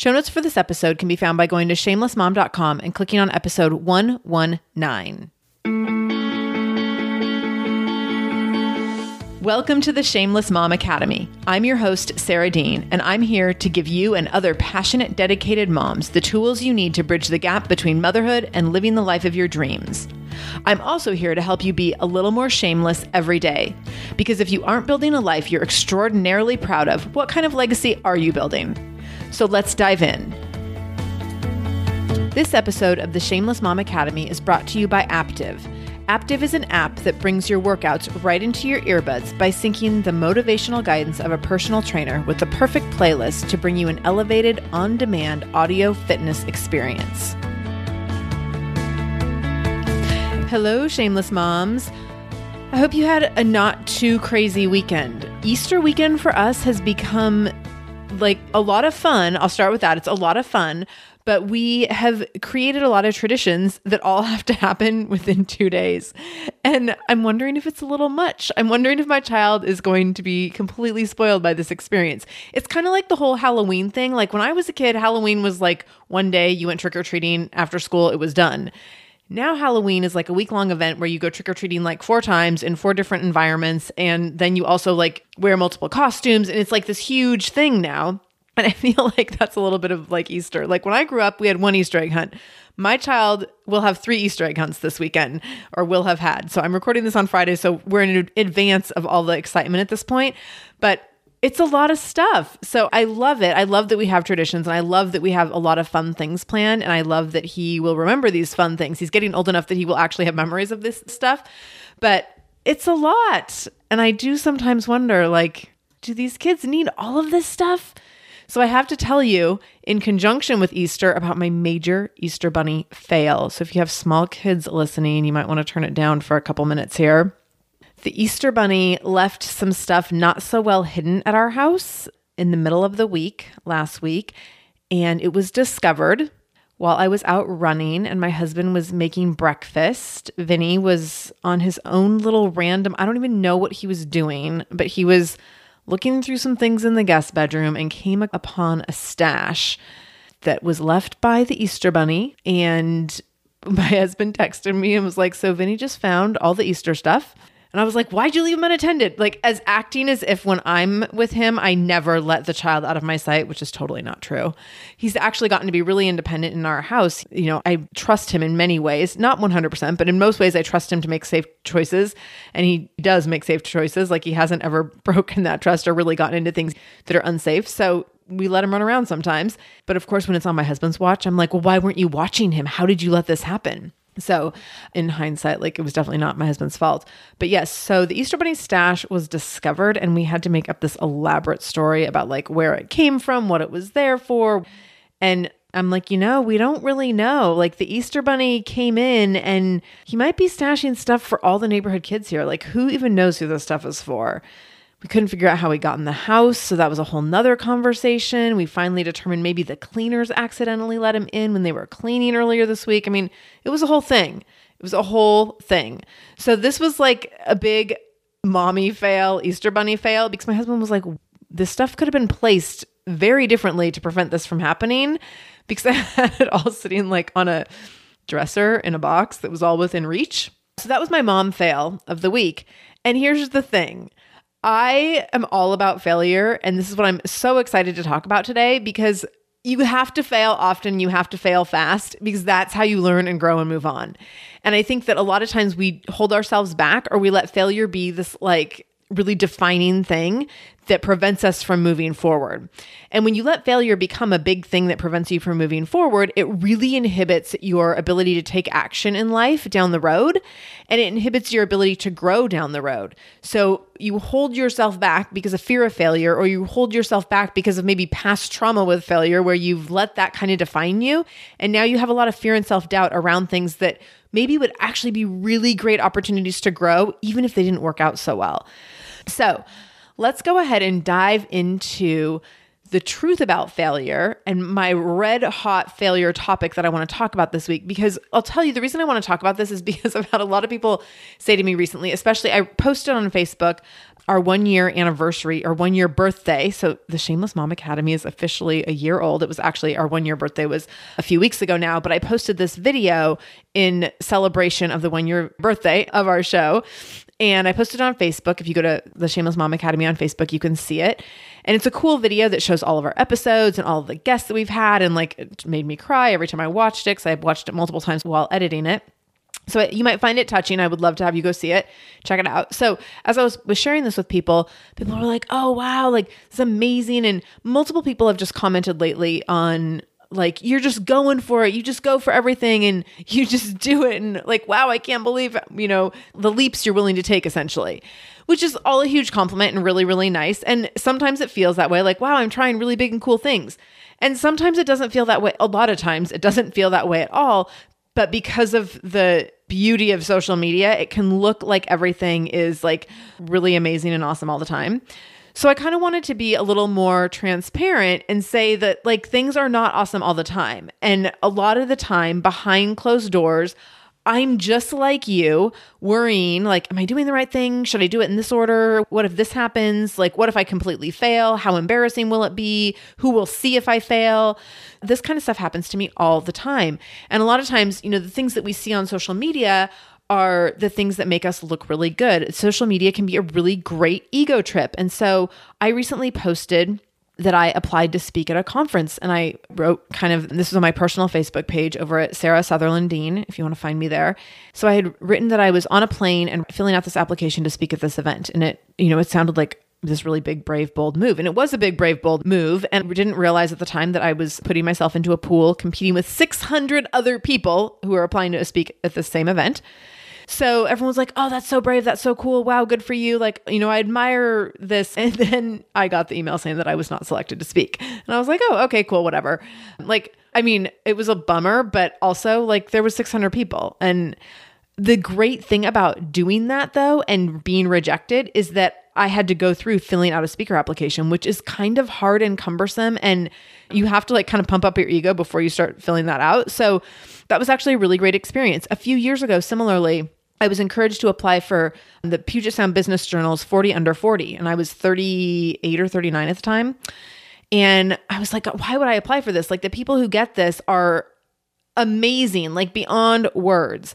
Show notes for this episode can be found by going to shamelessmom.com and clicking on episode 119. Welcome to the Shameless Mom Academy. I'm your host, Sarah Dean, and I'm here to give you and other passionate, dedicated moms the tools you need to bridge the gap between motherhood and living the life of your dreams. I'm also here to help you be a little more shameless every day. Because if you aren't building a life you're extraordinarily proud of, what kind of legacy are you building? So let's dive in. This episode of the Shameless Mom Academy is brought to you by Aaptiv. Aaptiv is an app that brings your workouts right into your earbuds by syncing the motivational guidance of a personal trainer with the perfect playlist to bring you an elevated, on demand audio fitness experience. Hello, Shameless Moms. I hope you had a not too crazy weekend. Easter weekend for us has become like a lot of fun. I'll start with that. It's a lot of fun, but we have created a lot of traditions that all have to happen within two days. And I'm wondering if it's a little much. I'm wondering if my child is going to be completely spoiled by this experience. It's kind of like the whole Halloween thing. Like when I was a kid, Halloween was like one day you went trick or treating after school, it was done. Now, Halloween is like a week long event where you go trick or treating like four times in four different environments. And then you also like wear multiple costumes. And it's like this huge thing now. And I feel like that's a little bit of like Easter. Like when I grew up, we had one Easter egg hunt. My child will have three Easter egg hunts this weekend, or will have had. So I'm recording this on Friday. So we're in advance of all the excitement at this point. But it's a lot of stuff. So I love it. I love that we have traditions and I love that we have a lot of fun things planned. And I love that he will remember these fun things. He's getting old enough that he will actually have memories of this stuff. But it's a lot. And I do sometimes wonder like, do these kids need all of this stuff? So I have to tell you, in conjunction with Easter, about my major Easter Bunny fail. So if you have small kids listening, you might want to turn it down for a couple minutes here. The Easter Bunny left some stuff not so well hidden at our house in the middle of the week last week, and it was discovered while I was out running and my husband was making breakfast. Vinny was on his own little random, I don't even know what he was doing, but he was looking through some things in the guest bedroom and came upon a stash that was left by the Easter Bunny. And my husband texted me and was like, So Vinny just found all the Easter stuff. And I was like, why'd you leave him unattended? Like, as acting as if when I'm with him, I never let the child out of my sight, which is totally not true. He's actually gotten to be really independent in our house. You know, I trust him in many ways, not 100%, but in most ways, I trust him to make safe choices. And he does make safe choices. Like, he hasn't ever broken that trust or really gotten into things that are unsafe. So, we let him run around sometimes. But of course, when it's on my husband's watch, I'm like, well, why weren't you watching him? How did you let this happen? So, in hindsight, like it was definitely not my husband's fault. But yes, so the Easter Bunny stash was discovered, and we had to make up this elaborate story about like where it came from, what it was there for. And I'm like, you know, we don't really know. Like the Easter Bunny came in and he might be stashing stuff for all the neighborhood kids here. Like, who even knows who this stuff is for? We couldn't figure out how he got in the house. So that was a whole nother conversation. We finally determined maybe the cleaners accidentally let him in when they were cleaning earlier this week. I mean, it was a whole thing. It was a whole thing. So this was like a big mommy fail, Easter Bunny fail, because my husband was like, this stuff could have been placed very differently to prevent this from happening because I had it all sitting like on a dresser in a box that was all within reach. So that was my mom fail of the week. And here's the thing I am all about failure. And this is what I'm so excited to talk about today because you have to fail often, you have to fail fast because that's how you learn and grow and move on. And I think that a lot of times we hold ourselves back or we let failure be this like really defining thing that prevents us from moving forward. And when you let failure become a big thing that prevents you from moving forward, it really inhibits your ability to take action in life down the road and it inhibits your ability to grow down the road. So you hold yourself back because of fear of failure, or you hold yourself back because of maybe past trauma with failure where you've let that kind of define you. And now you have a lot of fear and self doubt around things that maybe would actually be really great opportunities to grow, even if they didn't work out so well. So let's go ahead and dive into the truth about failure and my red hot failure topic that I want to talk about this week. Because I'll tell you, the reason I want to talk about this is because I've had a lot of people say to me recently, especially I posted on Facebook our one year anniversary or one year birthday. So the Shameless Mom Academy is officially a year old. It was actually our one year birthday was a few weeks ago now, but I posted this video in celebration of the one year birthday of our show. And I posted it on Facebook. If you go to the Shameless Mom Academy on Facebook, you can see it. And it's a cool video that shows all of our episodes and all the guests that we've had. And like, it made me cry every time I watched it because I've watched it multiple times while editing it. So uh, you might find it touching. I would love to have you go see it. Check it out. So as I was, was sharing this with people, people were like, "Oh wow, like it's amazing!" And multiple people have just commented lately on like you're just going for it you just go for everything and you just do it and like wow i can't believe you know the leaps you're willing to take essentially which is all a huge compliment and really really nice. And sometimes it feels that way like wow i'm trying really big and cool things. And sometimes it doesn't feel that way. A lot of times it doesn't feel that way at all. But because of the beauty of social media it can look like everything is like really amazing and awesome all the time. So I kind of wanted to be a little more transparent and say that like things are not awesome all the time. And a lot of the time behind closed doors, I'm just like you, worrying like, am I doing the right thing? Should I do it in this order? What if this happens? Like, what if I completely fail? How embarrassing will it be? Who will see if I fail? This kind of stuff happens to me all the time. And a lot of times, you know, the things that we see on social media are the things that make us look really good. Social media can be a really great ego trip. And so I recently posted that I applied to speak at a conference and I wrote kind of this was on my personal Facebook page over at Sarah Sutherland Dean, if you want to find me there. So I had written that I was on a plane and filling out this application to speak at this event. And it, you know, it sounded like this really big, brave, bold move. And it was a big, brave, bold move. And we didn't realize at the time that I was putting myself into a pool competing with 600 other people who are applying to speak at the same event. So everyone was like, oh, that's so brave. That's so cool. Wow, good for you. Like, you know, I admire this. And then I got the email saying that I was not selected to speak. And I was like, oh, okay, cool, whatever. Like, I mean, it was a bummer, but also like there was 600 people. And the great thing about doing that though and being rejected is that I had to go through filling out a speaker application, which is kind of hard and cumbersome. And you have to like kind of pump up your ego before you start filling that out. So that was actually a really great experience. A few years ago, similarly, I was encouraged to apply for the Puget Sound Business Journal's 40 under 40, and I was 38 or 39 at the time. And I was like, why would I apply for this? Like, the people who get this are amazing, like beyond words.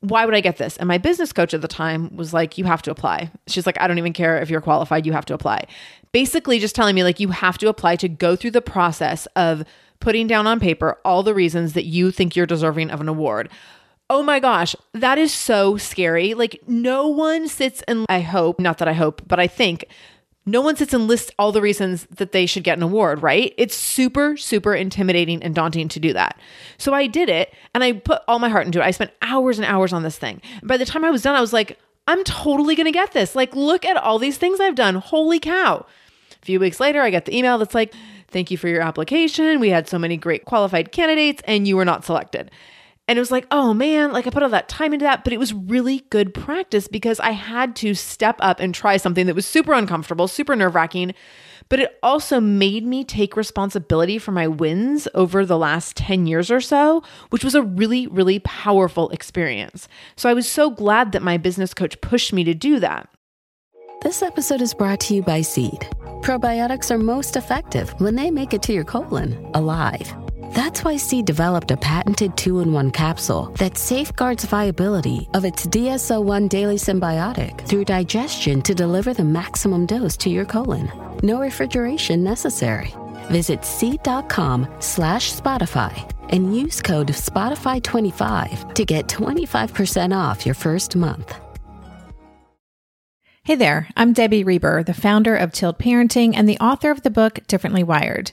Why would I get this? And my business coach at the time was like, you have to apply. She's like, I don't even care if you're qualified, you have to apply. Basically, just telling me, like, you have to apply to go through the process of putting down on paper all the reasons that you think you're deserving of an award Oh my gosh, that is so scary. Like, no one sits and I hope, not that I hope, but I think no one sits and lists all the reasons that they should get an award, right? It's super, super intimidating and daunting to do that. So I did it and I put all my heart into it. I spent hours and hours on this thing. By the time I was done, I was like, I'm totally gonna get this. Like, look at all these things I've done. Holy cow. A few weeks later, I get the email that's like, Thank you for your application. We had so many great qualified candidates and you were not selected. And it was like, oh man, like I put all that time into that, but it was really good practice because I had to step up and try something that was super uncomfortable, super nerve wracking. But it also made me take responsibility for my wins over the last 10 years or so, which was a really, really powerful experience. So I was so glad that my business coach pushed me to do that. This episode is brought to you by Seed. Probiotics are most effective when they make it to your colon alive. That's why Seed developed a patented two in one capsule that safeguards viability of its DS-01 daily synbiotic through digestion to deliver the maximum dose to your colon. No refrigeration necessary. Visit seed.com slash Spotify and use code Spotify25 to get 25% off your first month. Hey there, I'm Debbie Reber, the founder of Tilt Parenting and the author of the book Differently Wired.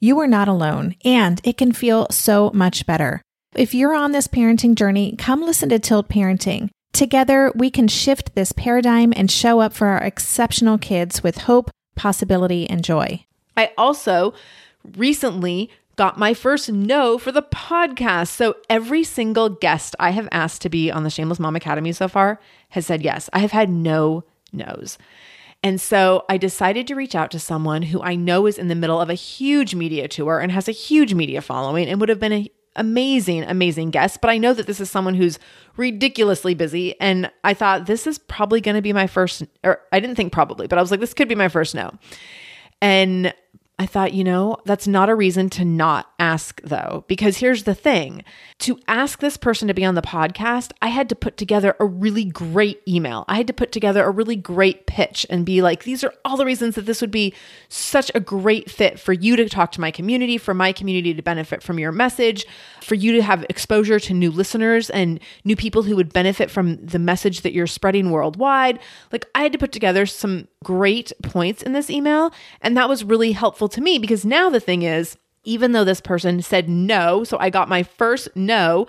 you are not alone, and it can feel so much better. If you're on this parenting journey, come listen to Tilt Parenting. Together, we can shift this paradigm and show up for our exceptional kids with hope, possibility, and joy. I also recently got my first no for the podcast. So every single guest I have asked to be on the Shameless Mom Academy so far has said yes. I have had no no's. And so I decided to reach out to someone who I know is in the middle of a huge media tour and has a huge media following and would have been an amazing, amazing guest. But I know that this is someone who's ridiculously busy. And I thought this is probably going to be my first, or I didn't think probably, but I was like, this could be my first no. And I thought, you know, that's not a reason to not ask though, because here's the thing to ask this person to be on the podcast, I had to put together a really great email. I had to put together a really great pitch and be like, these are all the reasons that this would be such a great fit for you to talk to my community, for my community to benefit from your message, for you to have exposure to new listeners and new people who would benefit from the message that you're spreading worldwide. Like, I had to put together some great points in this email, and that was really helpful to me because now the thing is, even though this person said no, so I got my first no,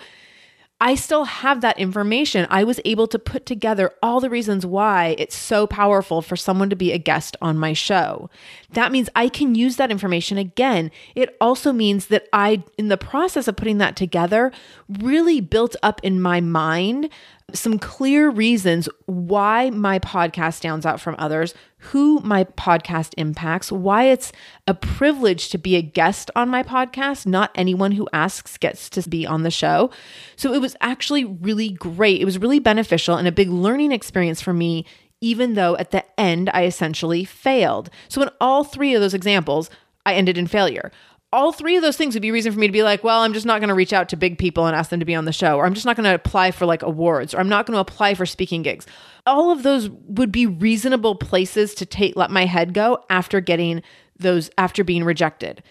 I still have that information. I was able to put together all the reasons why it's so powerful for someone to be a guest on my show. That means I can use that information again. It also means that I, in the process of putting that together, really built up in my mind some clear reasons why my podcast stands out from others, who my podcast impacts, why it's a privilege to be a guest on my podcast. Not anyone who asks gets to be on the show. So it was actually really great. It was really beneficial and a big learning experience for me, even though at the end I essentially failed. So in all three of those examples, I ended in failure all three of those things would be reason for me to be like, well, I'm just not going to reach out to big people and ask them to be on the show, or I'm just not going to apply for like awards, or I'm not going to apply for speaking gigs. All of those would be reasonable places to take let my head go after getting those after being rejected.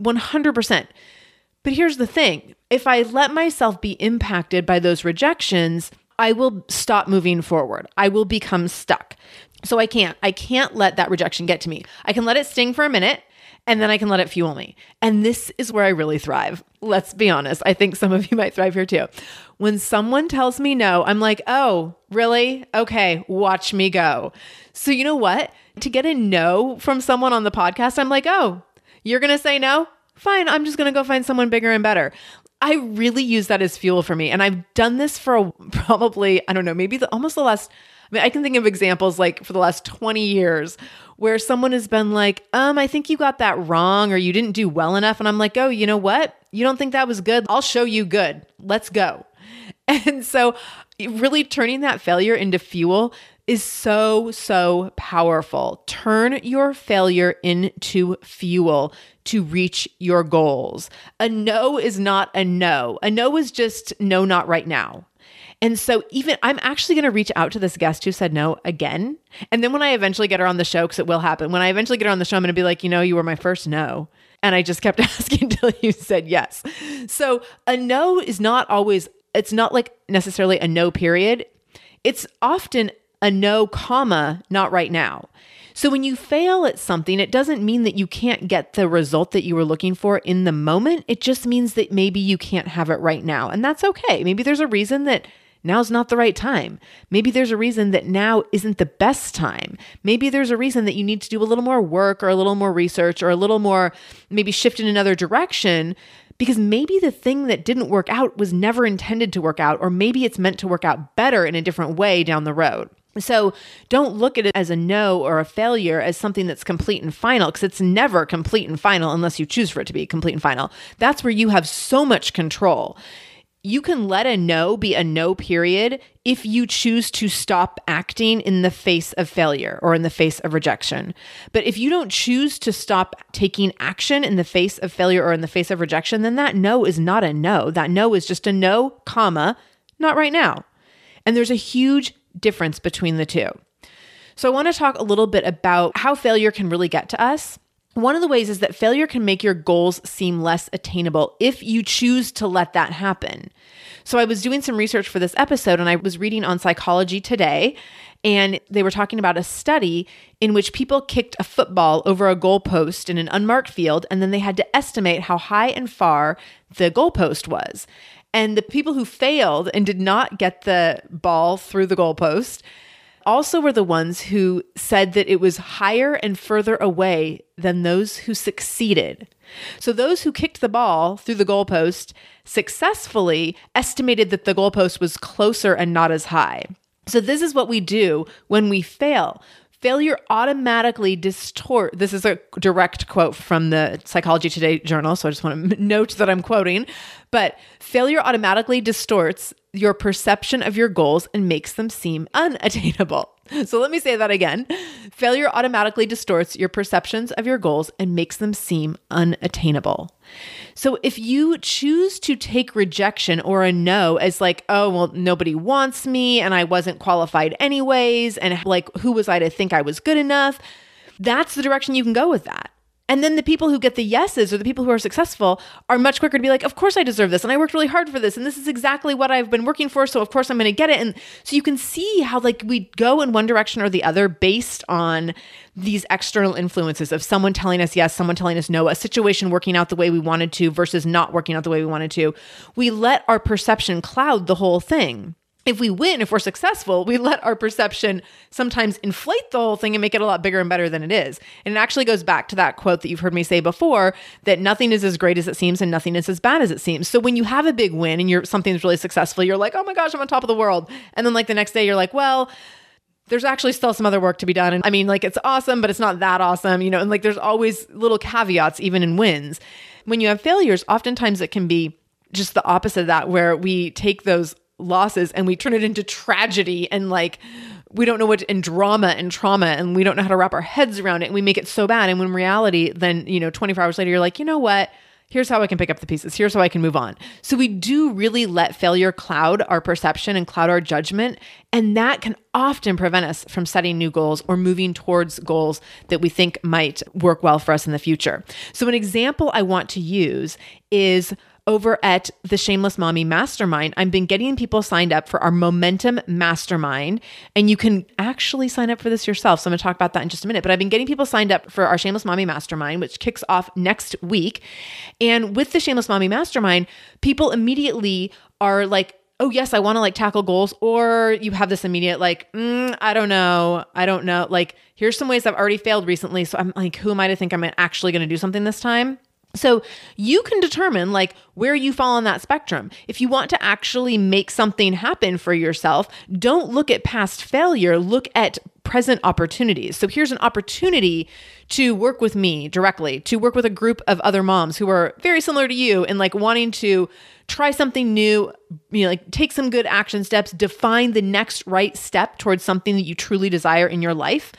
100%. But here's the thing. If I let myself be impacted by those rejections, I will stop moving forward. I will become stuck. So I can't. I can't let that rejection get to me. I can let it sting for a minute and then I can let it fuel me. And this is where I really thrive. Let's be honest. I think some of you might thrive here too. When someone tells me no, I'm like, oh, really? Okay, watch me go. So, you know what? To get a no from someone on the podcast, I'm like, oh, you're going to say no? Fine, I'm just going to go find someone bigger and better. I really use that as fuel for me. And I've done this for a, probably, I don't know, maybe the, almost the last I mean, I can think of examples like for the last 20 years where someone has been like, um, I think you got that wrong or you didn't do well enough. And I'm like, oh, you know what? You don't think that was good? I'll show you good. Let's go. And so really turning that failure into fuel is so, so powerful. Turn your failure into fuel to reach your goals. A no is not a no. A no is just no, not right now. And so, even I'm actually going to reach out to this guest who said no again. And then when I eventually get her on the show, because it will happen, when I eventually get her on the show, I'm going to be like, you know, you were my first no. And I just kept asking until you said yes. So, a no is not always, it's not like necessarily a no period. It's often a no comma, not right now. So when you fail at something, it doesn't mean that you can't get the result that you were looking for in the moment. It just means that maybe you can't have it right now. And that's okay. Maybe there's a reason that now's not the right time. Maybe there's a reason that now isn't the best time. Maybe there's a reason that you need to do a little more work or a little more research or a little more maybe shift in another direction because maybe the thing that didn't work out was never intended to work out, or maybe it's meant to work out better in a different way down the road. So don't look at it as a no or a failure as something that's complete and final because it's never complete and final unless you choose for it to be complete and final. That's where you have so much control. You can let a no be a no period if you choose to stop acting in the face of failure or in the face of rejection. But if you don't choose to stop taking action in the face of failure or in the face of rejection, then that no is not a no. That no is just a no, comma, not right now. And there's a huge difference between the two. So, I want to talk a little bit about how failure can really get to us. One of the ways is that failure can make your goals seem less attainable if you choose to let that happen. So, I was doing some research for this episode and I was reading on Psychology Today, and they were talking about a study in which people kicked a football over a goalpost in an unmarked field, and then they had to estimate how high and far the goalpost was. And the people who failed and did not get the ball through the goalpost also were the ones who said that it was higher and further away than those who succeeded. So those who kicked the ball through the goalpost successfully estimated that the goalpost was closer and not as high. So this is what we do when we fail. Failure automatically distort. This is a direct quote from the Psychology Today journal, so I just want to note that I'm quoting. But failure automatically distorts your perception of your goals and makes them seem unattainable. So let me say that again. Failure automatically distorts your perceptions of your goals and makes them seem unattainable. So if you choose to take rejection or a no as like, oh, well, nobody wants me and I wasn't qualified anyways, and like, who was I to think I was good enough? That's the direction you can go with that. And then the people who get the yeses or the people who are successful are much quicker to be like, of course I deserve this. And I worked really hard for this. And this is exactly what I've been working for. So of course I'm going to get it. And so you can see how like we go in one direction or the other based on these external influences of someone telling us yes, someone telling us no, a situation working out the way we wanted to versus not working out the way we wanted to. We let our perception cloud the whole thing if we win, if we're successful, we let our perception sometimes inflate the whole thing and make it a lot bigger and better than it is. And it actually goes back to that quote that you've heard me say before that nothing is as great as it seems and nothing is as bad as it seems. So when you have a big win and you're something's really successful, you're like, "Oh my gosh, I'm on top of the world." And then like the next day you're like, "Well, there's actually still some other work to be done. And I mean, like, it's awesome, but it's not that awesome, you know, and like, there's always little caveats, even in wins. When you have failures, oftentimes it can be just the opposite of that, where we take those losses and we turn it into tragedy and like we don't know what and drama and trauma and we don't know how to wrap our heads around it and we make it so bad. And when reality then you know 24 hours later you're like you know what? Here's how i can pick up the pieces. Here's how i can move on. So we do really let failure cloud our perception and cloud our judgment. And that can often prevent us from setting new goals or moving towards goals that we think might work well for us in the future. So an example i want to use is over at the Shameless Mommy Mastermind, I've been getting people signed up for our Momentum Mastermind. And you can actually sign up for this yourself. So I'm going to talk about that in just a minute. But I've been getting people signed up for our Shameless Mommy Mastermind, which kicks off next week. And with the Shameless Mommy Mastermind, people immediately are like, oh yes i want to like tackle goals or you have this immediate like mm, i don't know i don't know like here's some ways i've already failed recently so i'm like who am i to think i'm actually going to do something this time So you can determine like where you fall on that spectrum. If you want to actually make something happen for yourself, don't look at past failure, look at present opportunities. So here's an opportunity to work with me directly, to work with a group of other moms who are very similar to you and like wanting to try something new, you know, like take some good action steps, define the next right step towards something that you truly desire in your life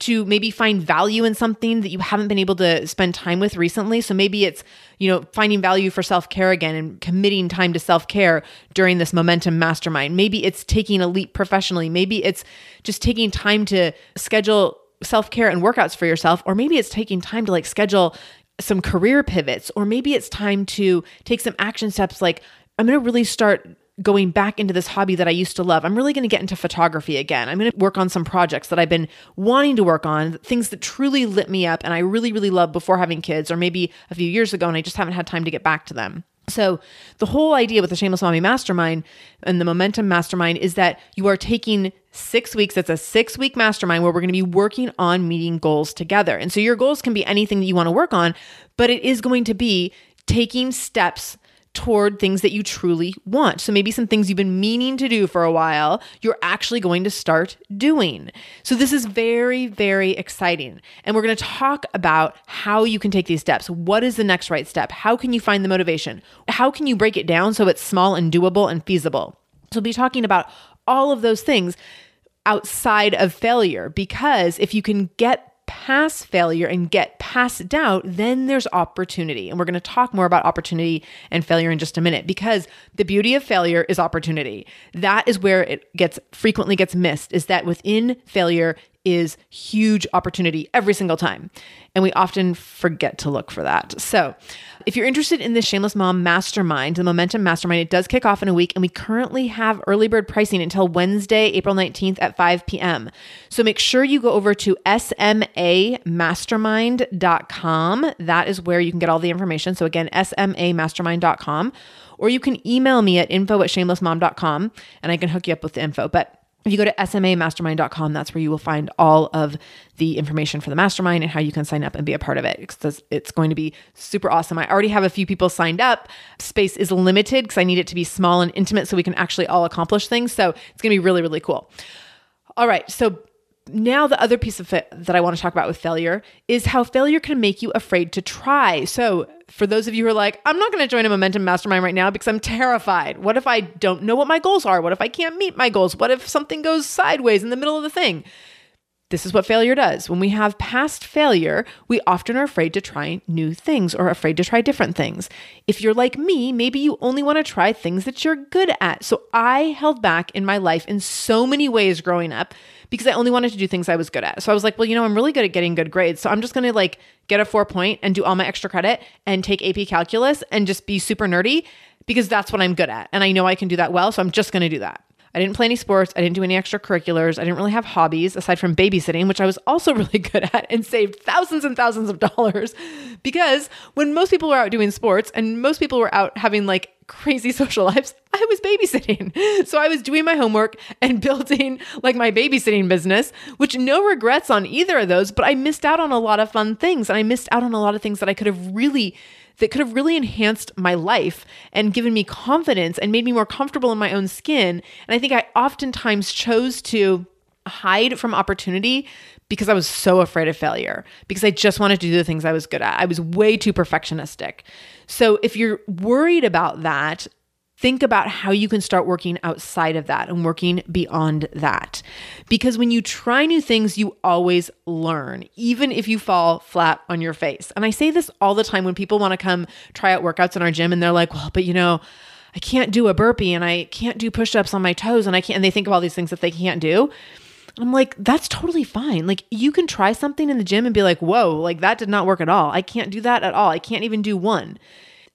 to maybe find value in something that you haven't been able to spend time with recently. So maybe it's, you know, finding value for self care again and committing time to self care during this momentum mastermind. Maybe it's taking a leap professionally. Maybe it's just taking time to schedule self care and workouts for yourself. Or maybe it's taking time to like schedule some career pivots. Or maybe it's time to take some action steps like, I'm going to really start going back into this hobby that I used to love. I'm really going to get into photography again. I'm going to work on some projects that I've been wanting to work on, things that truly lit me up and I really, really loved before having kids, or maybe a few years ago and I just haven't had time to get back to them. So, the whole idea with the Shameless Mommy Mastermind and the Momentum Mastermind is that you are taking six weeks. It's a six week mastermind where we're going to be working on meeting goals together. And so, your goals can be anything that you want to work on, but it is going to be taking steps toward things that you truly want. So maybe some things you've been meaning to do for a while, you're actually going to start doing. So this is very, very exciting. And we're going to talk about how you can take these steps. What is the next right step? How can you find the motivation? How can you break it down so it's small and doable and feasible? So we'll be talking about all of those things outside of failure because if you can get past failure and get past doubt, then there's opportunity. And we're going to talk more about opportunity and failure in just a minute because the beauty of failure is opportunity. That is where it gets frequently gets missed is that within failure is huge opportunity every single time. And we often forget to look for that. So, if you're interested in the Shameless Mom Mastermind, the Momentum Mastermind, it does kick off in a week, and we currently have early bird pricing until Wednesday, April 19th at 5 p.m. So make sure you go over to smamastermind.com. That is where you can get all the information. So again, smamastermind.com. Or you can email me at info at shamelessmom.com and I can hook you up with the info. But if you go to smamastermind.com, that's where you will find all of the information for the mastermind and how you can sign up and be a part of it. Because it's going to be super awesome. I already have a few people signed up. Space is limited because I need it to be small and intimate so we can actually all accomplish things. So it's going to be really, really cool. All right. So now the other piece of it that I want to talk about with failure is how failure can make you afraid to try. So for those of you who are like, I'm not going to join a momentum mastermind right now because I'm terrified. What if I don't know what my goals are? What if I can't meet my goals? What if something goes sideways in the middle of the thing? This is what failure does. When we have past failure, we often are afraid to try new things or afraid to try different things. If you're like me, maybe you only want to try things that you're good at. So I held back in my life in so many ways growing up because I only wanted to do things I was good at. So I was like, well, you know, I'm really good at getting good grades. So I'm just going to like get a four point and do all my extra credit and take AP calculus and just be super nerdy because that's what I'm good at. And I know I can do that well. So I'm just going to do that. I didn't play any sports. I didn't do any extracurriculars. I didn't really have hobbies aside from babysitting, which I was also really good at and saved thousands and thousands of dollars. Because when most people were out doing sports and most people were out having like crazy social lives, I was babysitting. So I was doing my homework and building like my babysitting business, which no regrets on either of those, but I missed out on a lot of fun things and I missed out on a lot of things that I could have really that could have really enhanced my life and given me confidence and made me more comfortable in my own skin. And I think I oftentimes chose to hide from opportunity because I was so afraid of failure, because I just wanted to do the things I was good at. I was way too perfectionistic. So if you're worried about that, think about how you can start working outside of that and working beyond that. Because when you try new things, you always learn, even if you fall flat on your face. And I say this all the time when people want to come try out workouts in our gym and they're like, well, but you know, I can't do a burpee and I can't do push ups on my toes and I can't, and they think of all these things that they can't do. I'm like, that's totally fine. Like, you can try something in the gym and be like, whoa, like that did not work at all. I can't do that at all. I can't even do one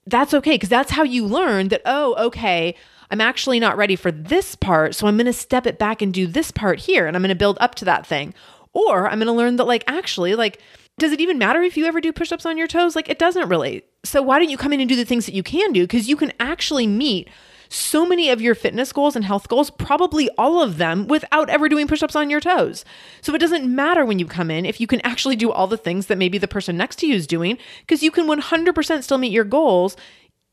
that's okay because that's how you learn that, oh, okay, I'm actually not ready for this part. So I'm going to step it back and do this part here and I'm going to build up to that thing. Or I'm going to learn that, like, actually, like, does it even matter if you ever do push ups on your toes? Like, it doesn't really. So why don't you come in and do the things that you can do? Because you can actually meet so many of your fitness goals and health goals, probably all of them, without ever doing push ups on your toes. So it doesn't matter when you come in if you can actually do all the things that maybe the person next to you is doing, because you can 100% still meet your goals,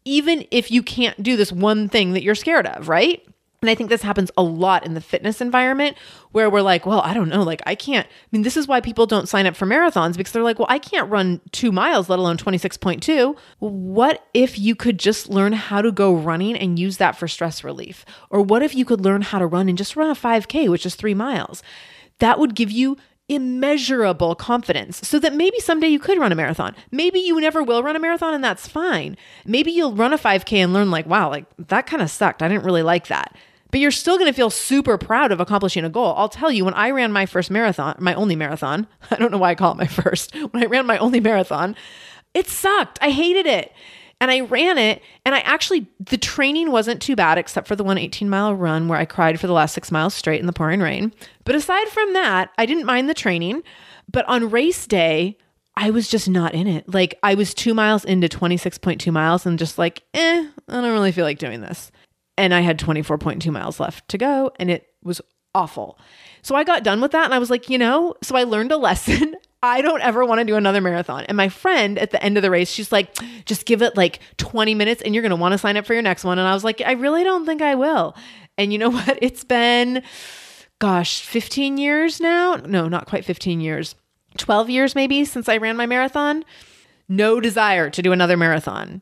even if you can't do this one thing that you're scared of, right? And I think this happens a lot in the fitness environment where we're like, well, I don't know, like I can't. I mean, this is why people don't sign up for marathons because they're like, well, I can't run two miles, let alone 26.2. What if you could just learn how to go running and use that for stress relief? Or what if you could learn how to run and just run a 5K, which is three miles? That would give you immeasurable confidence so that maybe someday you could run a marathon. Maybe you never will run a marathon and that's fine. Maybe you'll run a 5K and learn, like, wow, like that kind of sucked. I didn't really like that. But you're still going to feel super proud of accomplishing a goal. I'll tell you, when I ran my first marathon, my only marathon, I don't know why I call it my first, when I ran my only marathon, it sucked. I hated it. And I ran it, and I actually, the training wasn't too bad, except for the one 18 mile run where I cried for the last six miles straight in the pouring rain. But aside from that, I didn't mind the training. But on race day, I was just not in it. Like, I was two miles into 26.2 miles and just like, eh, I don't really feel like doing this. And I had 24.2 miles left to go, and it was awful. So I got done with that, and I was like, you know, so I learned a lesson. I don't ever want to do another marathon. And my friend at the end of the race, she's like, just give it like 20 minutes and you're going to want to sign up for your next one. And I was like, I really don't think I will. And you know what? It's been, gosh, 15 years now. No, not quite 15 years, 12 years maybe since I ran my marathon. No desire to do another marathon.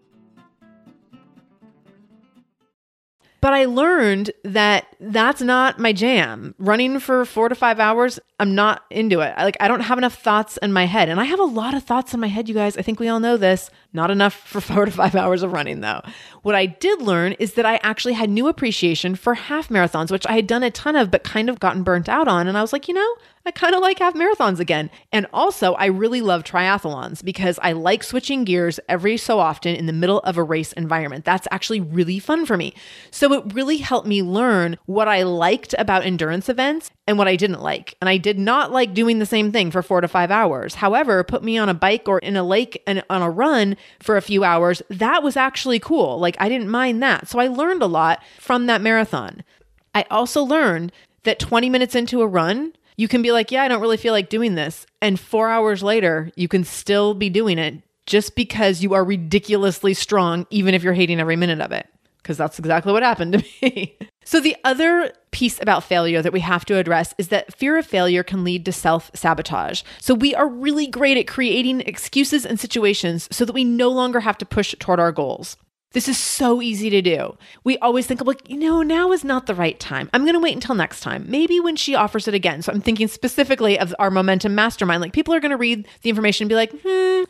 But I learned that that's not my jam. Running for four to five hours, I'm not into it. Like, I don't have enough thoughts in my head. And I have a lot of thoughts in my head, you guys. I think we all know this. Not enough for four to five hours of running, though. What I did learn is that I actually had new appreciation for half marathons, which I had done a ton of, but kind of gotten burnt out on. And I was like, you know, I kind of like half marathons again. And also, I really love triathlons because I like switching gears every so often in the middle of a race environment. That's actually really fun for me. So it really helped me learn what I liked about endurance events and what I didn't like. And I did not like doing the same thing for four to five hours. However, put me on a bike or in a lake and on a run for a few hours. That was actually cool. Like I didn't mind that. So I learned a lot from that marathon. I also learned that 20 minutes into a run, you can be like, yeah, I don't really feel like doing this. And four hours later, you can still be doing it just because you are ridiculously strong, even if you're hating every minute of it. Because that's exactly what happened to me. so, the other piece about failure that we have to address is that fear of failure can lead to self sabotage. So, we are really great at creating excuses and situations so that we no longer have to push toward our goals. This is so easy to do. We always think like, you know, now is not the right time. I'm going to wait until next time. Maybe when she offers it again. So I'm thinking specifically of our momentum mastermind. Like people are going to read the information and be like, hmm,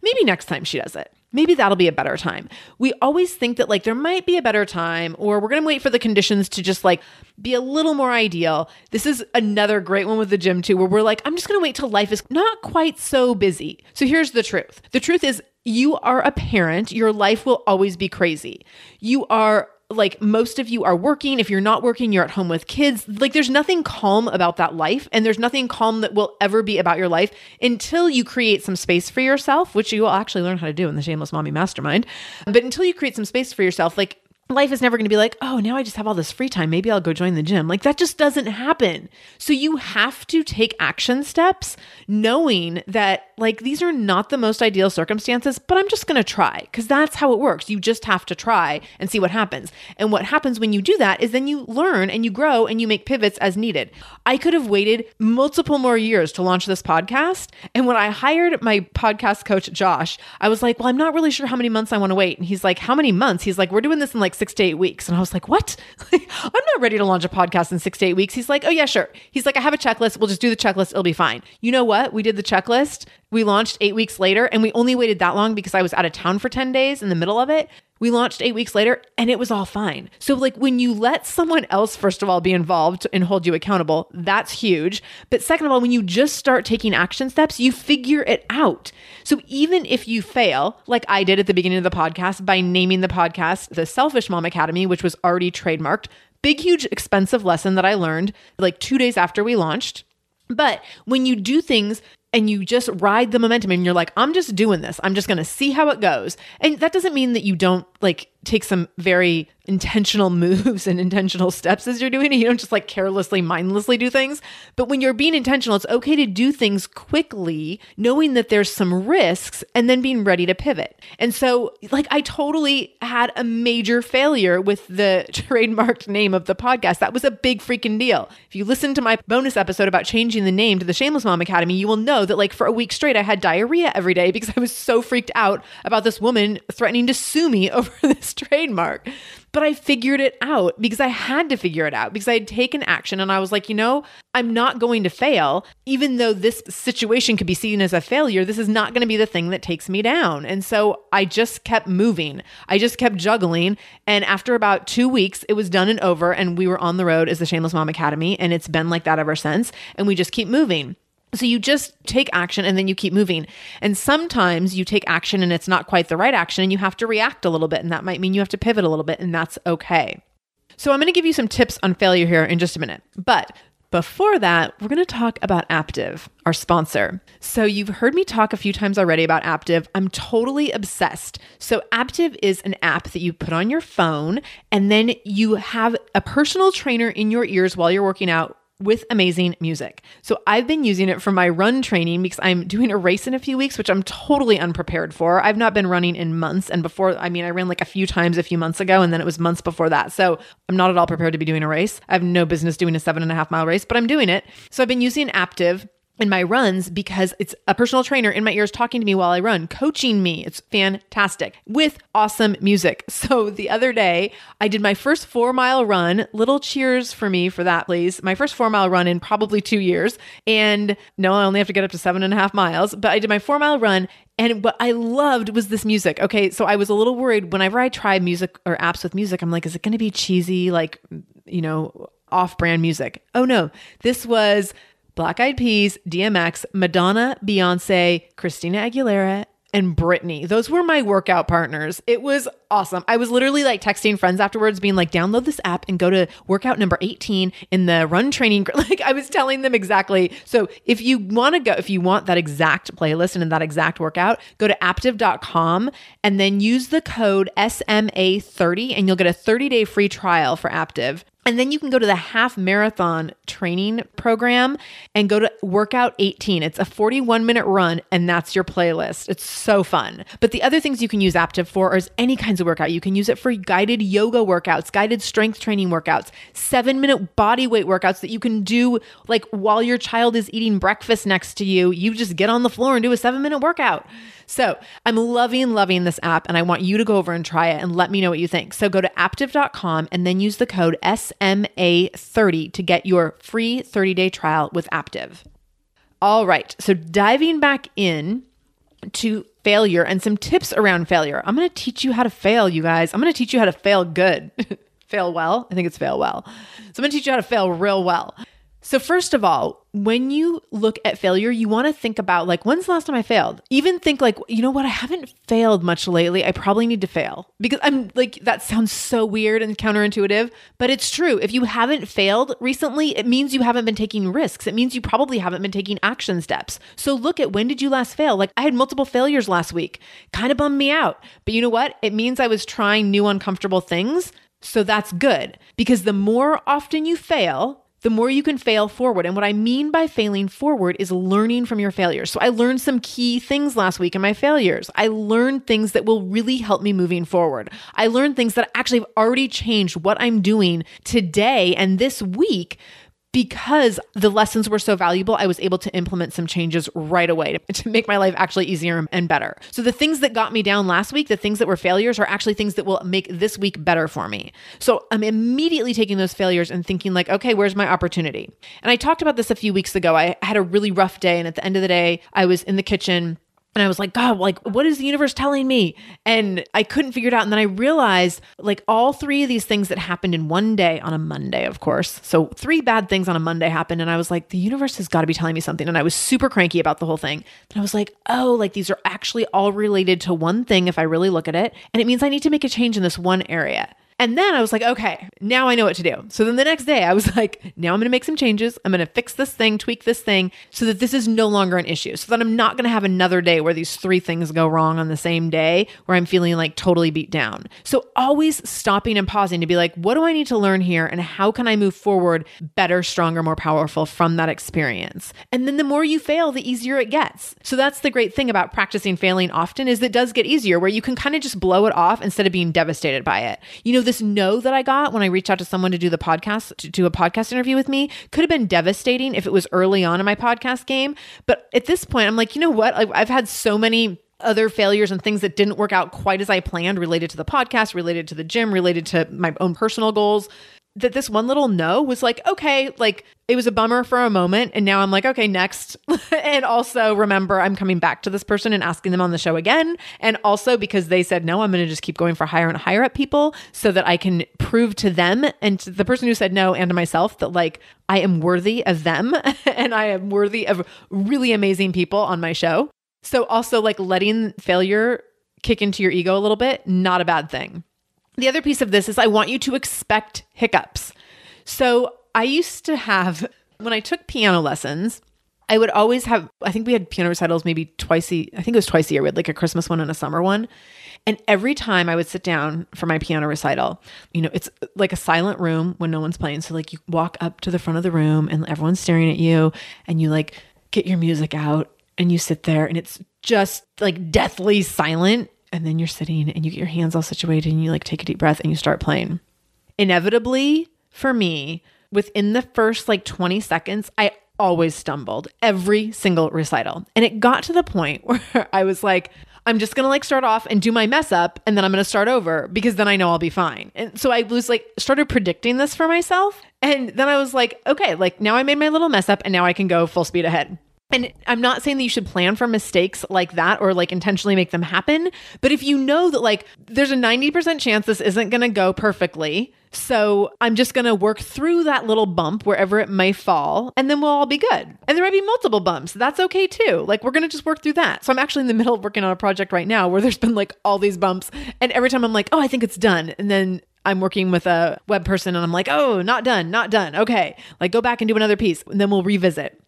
maybe next time she does it. Maybe that'll be a better time. We always think that like there might be a better time or we're going to wait for the conditions to just like be a little more ideal. This is another great one with the gym too where we're like I'm just going to wait till life is not quite so busy. So here's the truth. The truth is you are a parent, your life will always be crazy. You are like most of you are working. If you're not working, you're at home with kids. Like there's nothing calm about that life. And there's nothing calm that will ever be about your life until you create some space for yourself, which you will actually learn how to do in the Shameless Mommy Mastermind. But until you create some space for yourself, like life is never going to be like, oh, now I just have all this free time. Maybe I'll go join the gym. Like that just doesn't happen. So you have to take action steps knowing that like these are not the most ideal circumstances, but I'm just going to try because that's how it works. You just have to try and see what happens. And what happens when you do that is then you learn and you grow and you make pivots as needed. I could have waited multiple more years to launch this podcast. And when I hired my podcast coach, Josh, I was like, well, I'm not really sure how many months I want to wait. And he's like, how many months? He's like, we're doing this in like six to eight weeks. And I was like, what? I'm not ready to launch a podcast in six to eight weeks. He's like, oh, yeah, sure. He's like, I have a checklist. We'll just do the checklist. It'll be fine. You know what? We did the checklist. We launched eight weeks later, and we only waited that long because I was out of town for 10 days in the middle of it. We launched eight weeks later and it was all fine. So, like, when you let someone else, first of all, be involved and hold you accountable, that's huge. But second of all, when you just start taking action steps, you figure it out. So, even if you fail, like I did at the beginning of the podcast by naming the podcast the Selfish Mom Academy, which was already trademarked, big, huge, expensive lesson that I learned like two days after we launched. But when you do things and you just ride the momentum and you're like, I'm just doing this. I'm just going to see how it goes. And that doesn't mean that you don't like take some very intentional moves and intentional steps as you're doing it. You don't just like carelessly, mindlessly do things. But when you're being intentional, it's okay to do things quickly, knowing that there's some risks and then being ready to pivot. And so, like, I totally had a major failure with the trademarked name of the podcast. That was a big freaking deal. If you listen to my bonus episode about changing the name to the Shameless Mom Academy, you will know that, like, for a week straight, I had diarrhea every day because I was so freaked out about this woman threatening to sue me over this trademark. But I figured it out because I had to figure it out because I had taken action and I was like, you know, I'm not going to fail. Even though this situation could be seen as a failure, this is not going to be the thing that takes me down. And so I just kept moving. I just kept juggling. And after about two weeks, it was done and over. And we were on the road as the Shameless Mom Academy. And it's been like that ever since. And we just keep moving. So you just take action and then you keep moving. And sometimes you take action and it's not quite the right action and you have to react a little bit. And that might mean you have to pivot a little bit, and that's okay. So I'm going to give you some tips on failure here in just a minute. But before that, we're going to talk about Aaptiv, our sponsor. So, you've heard me talk a few times already about Aaptiv. I'm totally obsessed. So, Aaptiv is an app that you put on your phone, and then you have a personal trainer in your ears while you're working out with amazing music. So I've been using it for my run training because I'm doing a race in a few weeks, which I'm totally unprepared for. I've not been running in months. And before, I mean, I ran like a few times a few months ago, and then it was months before that. So I'm not at all prepared to be doing a race. I have no business doing a seven and a half mile race, but I'm doing it. So I've been using Aaptiv in my runs because it's a personal trainer in my ears talking to me while I run, coaching me. It's fantastic with awesome music. So the other day, I did my first four mile run. Little cheers for me for that, please. My first four mile run in probably two years. And no, I only have to get up to seven and a half miles, but I did my four mile run. And what I loved was this music. Okay, so I was a little worried whenever I try music or apps with music, I'm like, is it going to be cheesy, like, you know, off brand music? Oh no, this was Black Eyed Peas, DMX, Madonna, Beyonce, Christina Aguilera, and Britney. Those were my workout partners. It was awesome. I was literally like texting friends afterwards, being like, download this app and go to workout number 18 in the run training. Like I was telling them exactly. So if you want to go, if you want that exact playlist and that exact workout, go to aaptiv.com and then use the code SMA30 and you'll get a 30 day free trial for Aaptiv. And then you can go to the half marathon training program and go to workout 18. It's a 41 minute run, and that's your playlist. It's so fun. But the other things you can use Aaptiv for is any kinds of workout. You can use it for guided yoga workouts, guided strength training workouts, seven minute body weight workouts that you can do like while your child is eating breakfast next to you. You just get on the floor and do a seven minute workout. So I'm loving, loving this app, and I want you to go over and try it and let me know what you think. So go to aaptiv.com and then use the code SMA30 to get your free 30 day trial with Aaptiv. All right, so diving back in to failure and some tips around failure. I'm going to teach you how to fail, you guys. I'm going to teach you how to fail good. fail well. I think it's fail well. So I'm going to teach you how to fail real well. So, first of all, when you look at failure, you want to think about like, when's the last time I failed? Even think like, you know what? I haven't failed much lately. I probably need to fail because I'm like, that sounds so weird and counterintuitive, but it's true. If you haven't failed recently, it means you haven't been taking risks. It means you probably haven't been taking action steps. So, look at when did you last fail? Like, I had multiple failures last week, kind of bummed me out. But you know what? It means I was trying new uncomfortable things. So, that's good because the more often you fail, the more you can fail forward. And what I mean by failing forward is learning from your failures. So I learned some key things last week in my failures. I learned things that will really help me moving forward. I learned things that actually have already changed what I'm doing today and this week because the lessons were so valuable, I was able to implement some changes right away to, to, make my life actually easier and better. So the things that got me down last week, the things that were failures, are actually things that will make this week better for me. So I'm immediately taking those failures and thinking like, okay, where's my opportunity? And I talked about this a few weeks ago. I had a really rough day, and at the end of the day, I was in the kitchen and I was like, God, like, what is the universe telling me? And I couldn't figure it out. And then I realized, like, all three of these things that happened in one day on a Monday, of course. So, three bad things on a Monday happened. And I was like, the universe has got to be telling me something. And I was super cranky about the whole thing. And I was like, oh, like, these are actually all related to one thing if I really look at it. And it means I need to make a change in this one area. And then I was like, okay, now I know what to do. So then the next day I was like, now I'm going to make some changes. I'm going to fix this thing, tweak this thing so that this is no longer an issue. So that I'm not going to have another day where these three things go wrong on the same day where I'm feeling like totally beat down. So always stopping and pausing to be like, what do I need to learn here? And how can I move forward better, stronger, more powerful from that experience? And then the more you fail, the easier it gets. So that's the great thing about practicing failing often is it does get easier where you can kind of just blow it off instead of being devastated by it. You know, this no that I got when I reached out to someone to do the podcast, to do a podcast interview with me, could have been devastating if it was early on in my podcast game. But at this point, I'm like, you know what? I've had so many other failures and things that didn't work out quite as I planned related to the podcast, related to the gym, related to my own personal goals that this one little no was like, okay, like it was a bummer for a moment. And now I'm like, okay, next. and also remember, I'm coming back to this person and asking them on the show again. And also because they said no, I'm going to just keep going for higher and higher up people so that I can prove to them and to the person who said no and to myself that like I am worthy of them and I am worthy of really amazing people on my show. So also like letting failure kick into your ego a little bit, not a bad thing. The other piece of this is I want you to expect hiccups. So I used to have, when I took piano lessons, I would always have, I think we had piano recitals maybe twice a, I think it was twice a year. We had like a Christmas one and a summer one. And every time I would sit down for my piano recital, you know, it's like a silent room when no one's playing. So like you walk up to the front of the room and everyone's staring at you and you like get your music out and you sit there and it's just like deathly silent and then you're sitting and you get your hands all situated and you like take a deep breath and you start playing. Inevitably, for me, within the first like 20 seconds, I always stumbled every single recital. And it got to the point where I was like, I'm just gonna like start off and do my mess up and then I'm gonna start over because then I know I'll be fine. And so I was like, started predicting this for myself. And then I was like, okay, like now I made my little mess up and now I can go full speed ahead. And I'm not saying that you should plan for mistakes like that or like intentionally make them happen. But if you know that like there's a 90% chance this isn't going to go perfectly, so I'm just going to work through that little bump wherever it may fall, and then we'll all be good. And there might be multiple bumps. That's okay too. Like we're going to just work through that. So I'm actually in the middle of working on a project right now where there's been like all these bumps. And every time I'm like, oh, I think it's done. And then I'm working with a web person and I'm like, oh, not done, not done. Okay. Like go back and do another piece. And then we'll revisit.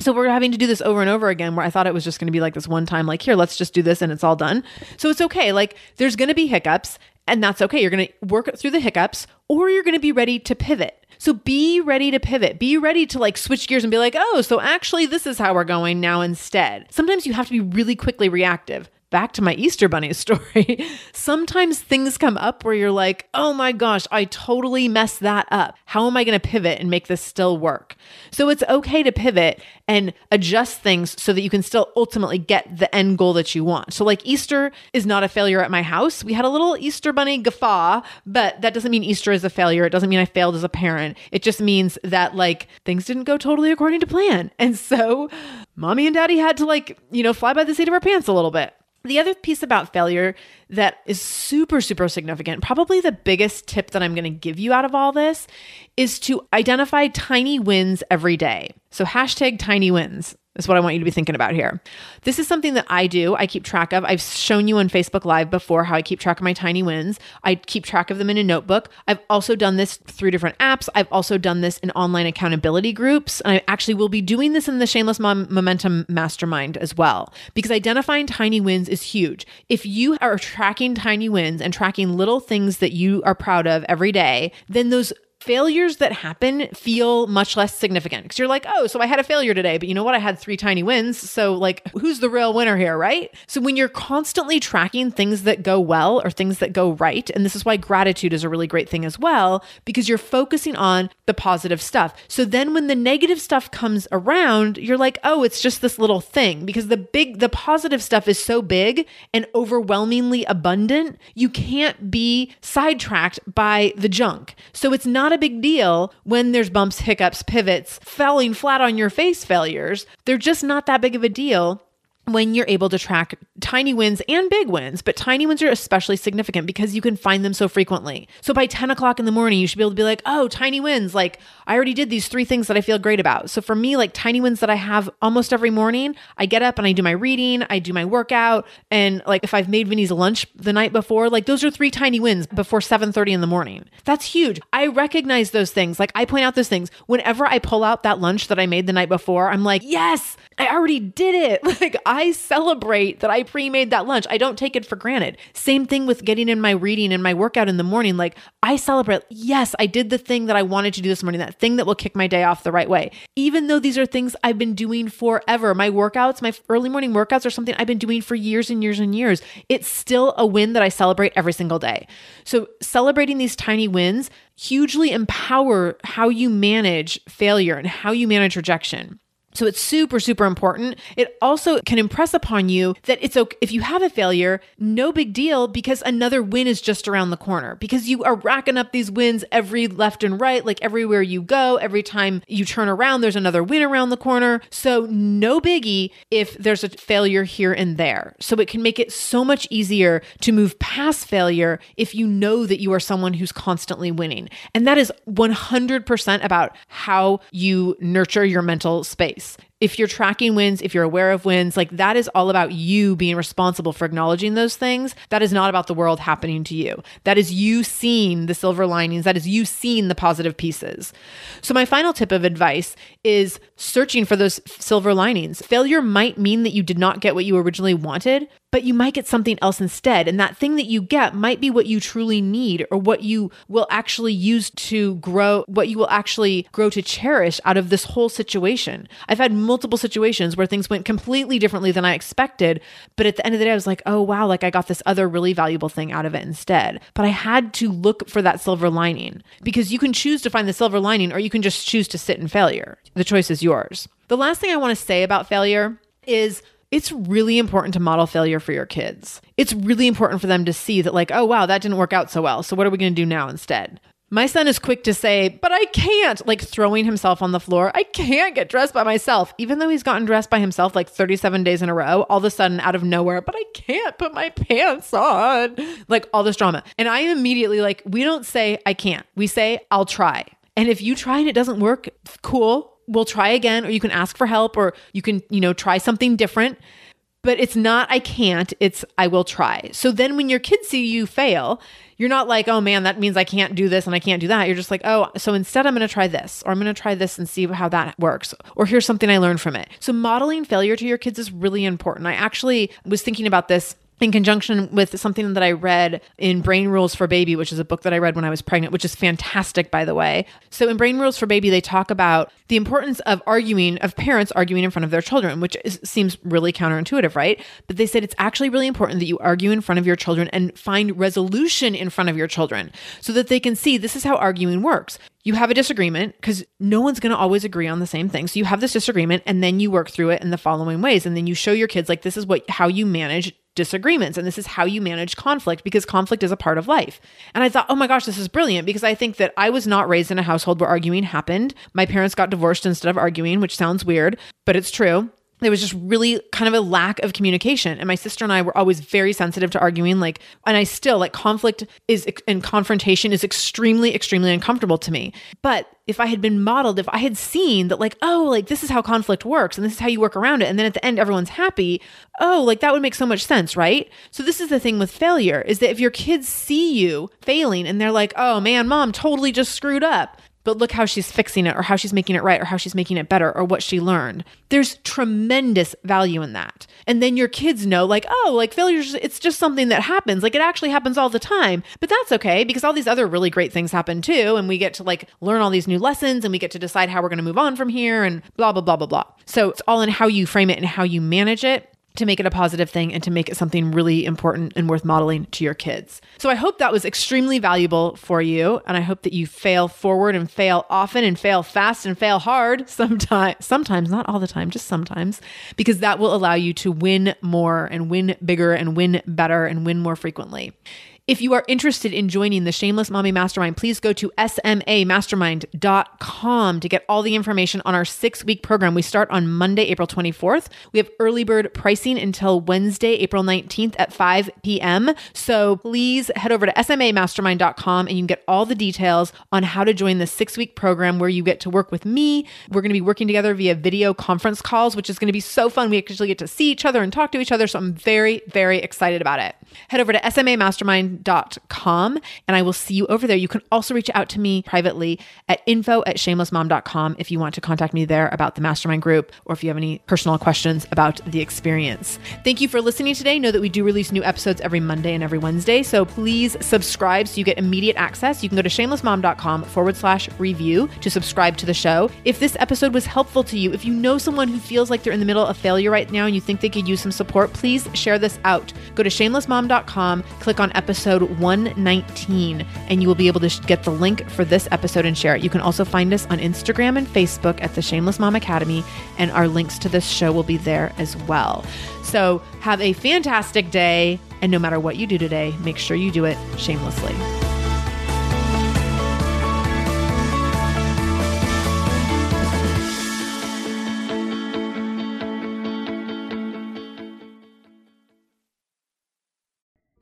So we're having to do this over and over again where I thought it was just going to be like this one time, like, here, let's just do this and it's all done. So it's okay. Like, there's going to be hiccups and that's okay. You're going to work through the hiccups or you're going to be ready to pivot. So be ready to pivot. Be ready to like switch gears and be like, oh, so actually, this is how we're going now instead. Sometimes you have to be really quickly reactive back to my Easter Bunny story, sometimes things come up where you're like, oh my gosh, I totally messed that up. How am I going to pivot and make this still work? So it's okay to pivot and adjust things so that you can still ultimately get the end goal that you want. So, like, Easter is not a failure at my house. We had a little Easter Bunny guffaw, but that doesn't mean Easter is a failure. It doesn't mean I failed as a parent. It just means that, like, things didn't go totally according to plan. And so, mommy and daddy had to, like, you know, fly by the seat of our pants a little bit. The other piece about failure that is super, super significant, probably the biggest tip that I'm going to give you out of all this, is to identify tiny wins every day. So, hashtag tiny wins is what I want you to be thinking about here. This is something that I do. I keep track of. I've shown you on Facebook Live before how I keep track of my tiny wins. I keep track of them in a notebook. I've also done this through different apps. I've also done this in online accountability groups. And I actually will be doing this in the Shameless Mom Momentum Mastermind as well, because identifying tiny wins is huge. If you are tracking tiny wins and tracking little things that you are proud of every day, then those failures that happen feel much less significant because you're like, oh, so I had a failure today, but you know what? I had three tiny wins. So, like, who's the real winner here, right? So, when you're constantly tracking things that go well or things that go right, and this is why gratitude is a really great thing as well, because you're focusing on the positive stuff. So, then when the negative stuff comes around, you're like, oh, it's just this little thing because the big, the positive stuff is so big and overwhelmingly abundant, you can't be sidetracked by the junk. So, it's not a big deal when there's bumps, hiccups, pivots, falling flat on your face failures. They're just not that big of a deal when you're able to track tiny wins and big wins, but tiny wins are especially significant because you can find them so frequently. So by 10 o'clock in the morning, you should be able to be like, oh, tiny wins. Like I already did these three things that I feel great about. So for me, like tiny wins that I have almost every morning, I get up and I do my reading, I do my workout. And like if I've made Vinny's lunch the night before, like those are three tiny wins before 7:30 in the morning. That's huge. I recognize those things. Like I point out those things. Whenever I pull out that lunch that I made the night before, I'm like, yes, I already did it. Like I celebrate that I pre-made that lunch. I don't take it for granted. Same thing with getting in my reading and my workout in the morning. Like I celebrate, yes, I did the thing that I wanted to do this morning, that thing that will kick my day off the right way. Even though these are things I've been doing forever. My workouts, my early morning workouts are something I've been doing for years and years and years. It's still a win that I celebrate every single day. So celebrating these tiny wins hugely empower how you manage failure and how you manage rejection. So it's super, super important. It also can impress upon you that it's okay if you have a failure, no big deal because another win is just around the corner because you are racking up these wins every left and right, like everywhere you go, every time you turn around, there's another win around the corner. So no biggie if there's a failure here and there. So it can make it so much easier to move past failure if you know that you are someone who's constantly winning. And that is 100% about how you nurture your mental space if you're tracking wins, if you're aware of wins, like that is all about you being responsible for acknowledging those things. That is not about the world happening to you. That is you seeing the silver linings. That is you seeing the positive pieces. So, my final tip of advice is searching for those silver linings. Failure might mean that you did not get what you originally wanted, but you might get something else instead. And that thing that you get might be what you truly need or what you will actually use to grow, what you will actually grow to cherish out of this whole situation. I've had multiple situations where things went completely differently than I expected. But at the end of the day, I was like, oh, wow, like I got this other really valuable thing out of it instead. But I had to look for that silver lining because you can choose to find the silver lining or you can just choose to sit in failure. The choice is yours. The last thing I want to say about failure is it's really important to model failure for your kids. It's really important for them to see that, like, oh, wow, that didn't work out so well. So, what are we going to do now instead? My son is quick to say, but I can't, like throwing himself on the floor. I can't get dressed by myself, even though he's gotten dressed by himself like 37 days in a row, all of a sudden out of nowhere, but I can't put my pants on. Like all this drama. And I am immediately like, we don't say, I can't. We say, I'll try. And if you try and it doesn't work, cool we'll try again or you can ask for help or you can you know try something different. But it's not i can't it's i will try. So then when your kids see you fail you're not like oh man that means i can't do this and i can't do that. You're just like oh so instead i'm going to try this or i'm going to try this and see how that works or here's something i learned from it. So modeling failure to your kids is really important. I actually was thinking about this in conjunction with something that I read in Brain Rules for Baby, which is a book that I read when I was pregnant, which is fantastic, by the way. So, in Brain Rules for Baby, they talk about the importance of arguing, of parents arguing in front of their children, which is, seems really counterintuitive, right? But they said it's actually really important that you argue in front of your children and find resolution in front of your children so that they can see this is how arguing works you have a disagreement because no one's going to always agree on the same thing. So you have this disagreement and then you work through it in the following ways. And then you show your kids like this is what how you manage disagreements and this is how you manage conflict because conflict is a part of life. And I thought, "Oh my gosh, this is brilliant because I think that I was not raised in a household where arguing happened. My parents got divorced instead of arguing, which sounds weird, but it's true there was just really kind of a lack of communication. And my sister and i were always very sensitive to arguing like and i still like conflict is and confrontation is extremely extremely uncomfortable to me. But if i had been modeled if i had seen that like oh like this is how conflict works and this is how you work around it and then at the end everyone's happy oh like that would make so much sense right? So this is the thing with failure is that if your kids see you failing and they're like oh man mom totally just screwed up but look how she's fixing it or how she's making it right or how she's making it better or what she learned. There's tremendous value in that. And then your kids know, like, oh, like failures, it's just something that happens. Like it actually happens all the time, but that's okay because all these other really great things happen too. And we get to like learn all these new lessons and we get to decide how we're going to move on from here and blah, blah, blah, blah, blah. So it's all in how you frame it and how you manage it to make it a positive thing and to make it something really important and worth modeling to your kids. So I hope that was extremely valuable for you and I hope that you fail forward and fail often and fail fast and fail hard sometimes sometimes not all the time just sometimes because that will allow you to win more and win bigger and win better and win more frequently. If you are interested in joining the Shameless Mommy Mastermind, please go to smamastermind.com to get all the information on our six week program. We start on Monday, April 24th. We have early bird pricing until Wednesday, April 19th at 5 p.m. So please head over to smamastermind.com and you can get all the details on how to join the six week program where you get to work with me. We're going to be working together via video conference calls, which is going to be so fun. We actually get to see each other and talk to each other. So I'm very, very excited about it. Head over to smamastermind.com shamelessmom.com and I will see you over there. You can also reach out to me privately at info at shamelessmom.com if you want to contact me there about the mastermind group or if you have any personal questions about the experience. Thank you for listening today. Know that we do release new episodes every Monday and every Wednesday. So please subscribe so you get immediate access. You can go to shamelessmom.com forward slash review to subscribe to the show. If this episode was helpful to you, if you know someone who feels like they're in the middle of failure right now and you think they could use some support, please share this out. Go to shamelessmom.com, click on episode episode 119, and you will be able to get the link for this episode and share it. You can also find us on Instagram and Facebook at the Shameless Mom Academy, and our links to this show will be there as well. So have a fantastic day, and no matter what you do today, make sure you do it shamelessly.